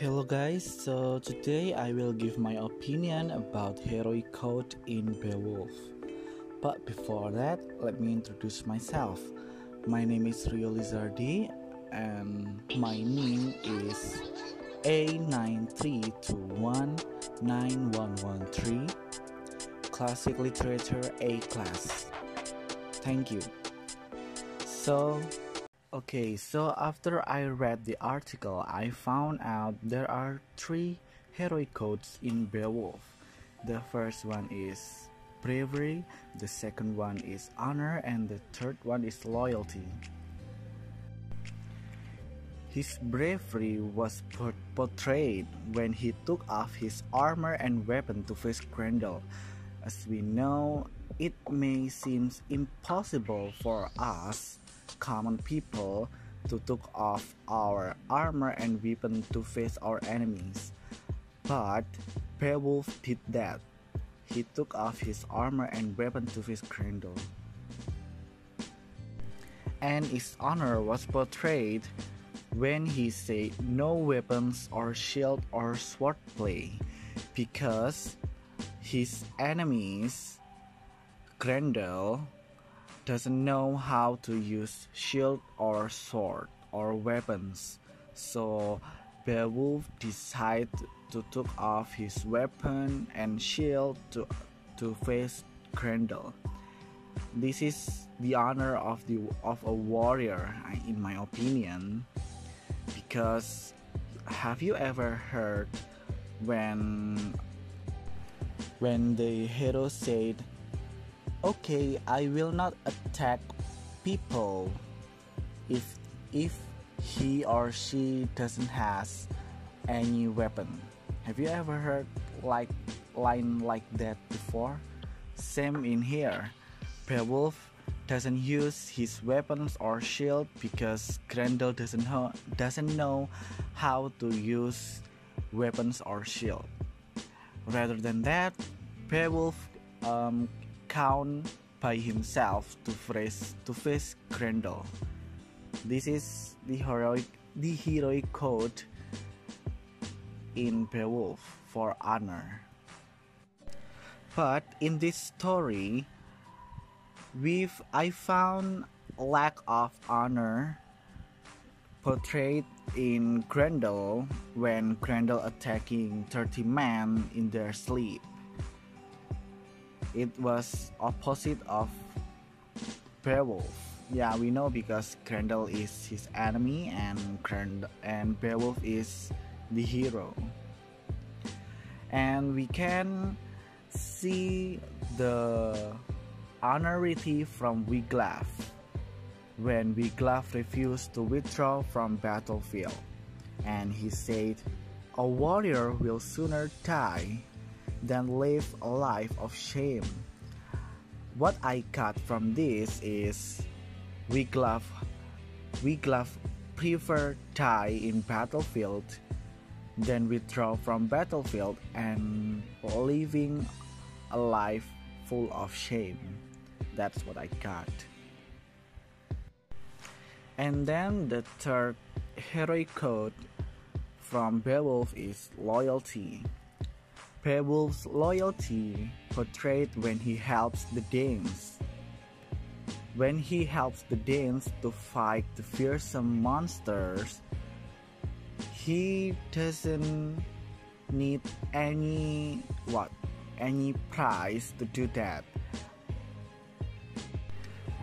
Hello guys, so today I will give my opinion about heroic code in Beowulf. But before that, let me introduce myself. My name is Rio Lizardi and my name is A93219113 Classic Literature A class. Thank you. So Okay, so after I read the article, I found out there are three heroic codes in Beowulf. The first one is bravery, the second one is honor, and the third one is loyalty. His bravery was portrayed when he took off his armor and weapon to face Grendel. As we know, it may seem impossible for us common people to take off our armor and weapon to face our enemies. But Beowulf did that. He took off his armor and weapon to face Grendel. And his honor was portrayed when he said no weapons or shield or swordplay because his enemies Grendel doesn't know how to use shield or sword or weapons. So Beowulf decided to take off his weapon and shield to, to face Grendel. This is the honor of the of a warrior, in my opinion, because have you ever heard when when the hero said okay i will not attack people if if he or she doesn't has any weapon. Have you ever heard like line like that before? Same in here. Beowulf doesn't use his weapons or shield because grendel doesn't know, doesn't know how to use weapons or shield. Rather than that beowulf um, count by himself to face to face Grendel. This is the heroic the heroic code in Beowulf for honor. But in this story, we've I found lack of honor portrayed in Grendel when Grendel attacking 30 men in their sleep it was opposite of Beowulf. Yeah, we know because Grendel is his enemy and Grend and Beowulf is the hero. And we can see the honority from Wiglaf when Wiglaf refused to withdraw from battlefield and he said a warrior will sooner die than live a life of shame. What I got from this is Wiglaf, Wiglaf prefer die in battlefield than withdraw from battlefield and living a life full of shame. That's what I got. And then the third heroic code from Beowulf is loyalty. Beowulf's loyalty portrayed when he helps the Danes. When he helps the Danes to fight the fearsome monsters, he doesn't need any what any prize to do that.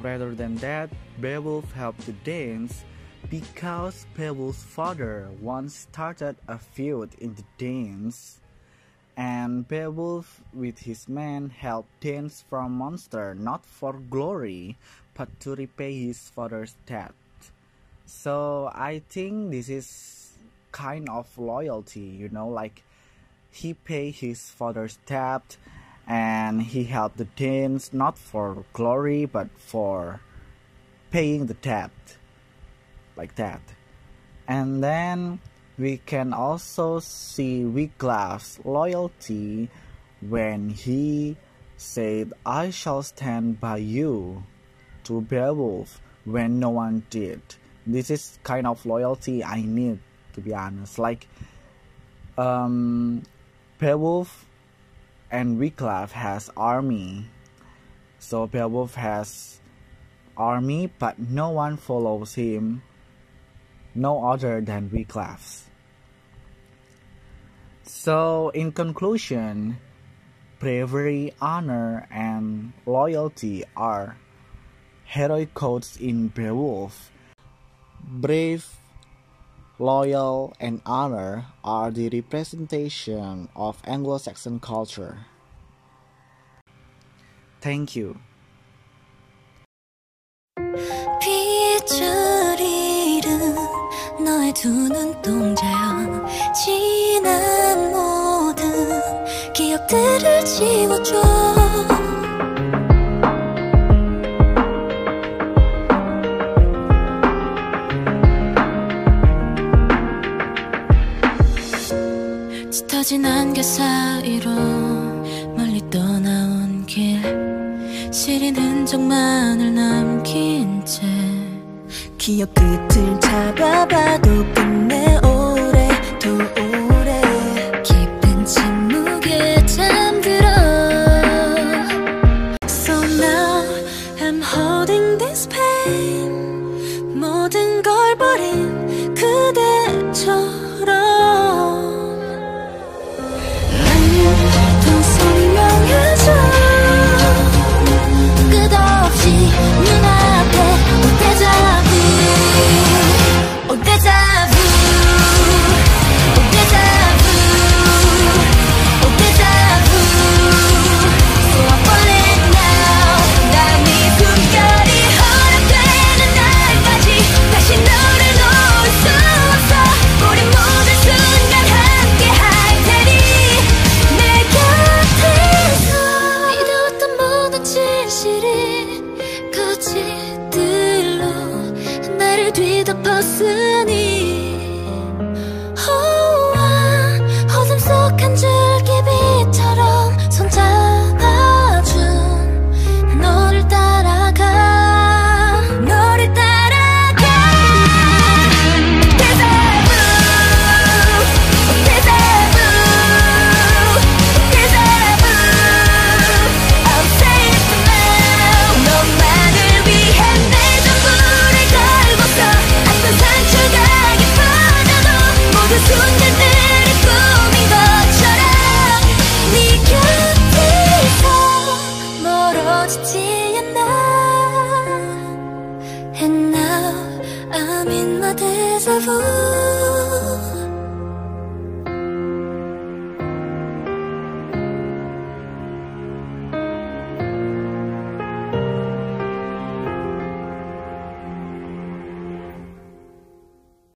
Rather than that, Beowulf helped the Danes because Beowulf's father once started a feud in the Danes and Beowulf with his men helped Danes from monster not for glory but to repay his father's debt. So I think this is kind of loyalty, you know, like he paid his father's debt and he helped the Danes not for glory but for paying the debt like that. And then we can also see Wiglaf's loyalty when he said, I shall stand by you to Beowulf when no one did. This is kind of loyalty I need, to be honest. Like, Um, Beowulf and Wiglaf has army. So Beowulf has army, but no one follows him, no other than Wiglaf. So, in conclusion, bravery, honor, and loyalty are heroic codes in Beowulf. Brave, loyal, and honor are the representation of Anglo Saxon culture. Thank you. 기억들을 지워줘. 짙어진 안개 사이로 멀리 떠나온 길. 시린 흔적만을 남긴 채 기억 끝을 잡아봐도 끝내 모든 걸 버린 그대처럼 뒤덮었으니 호와 어둠 속 한 줄기 빛처럼 在风。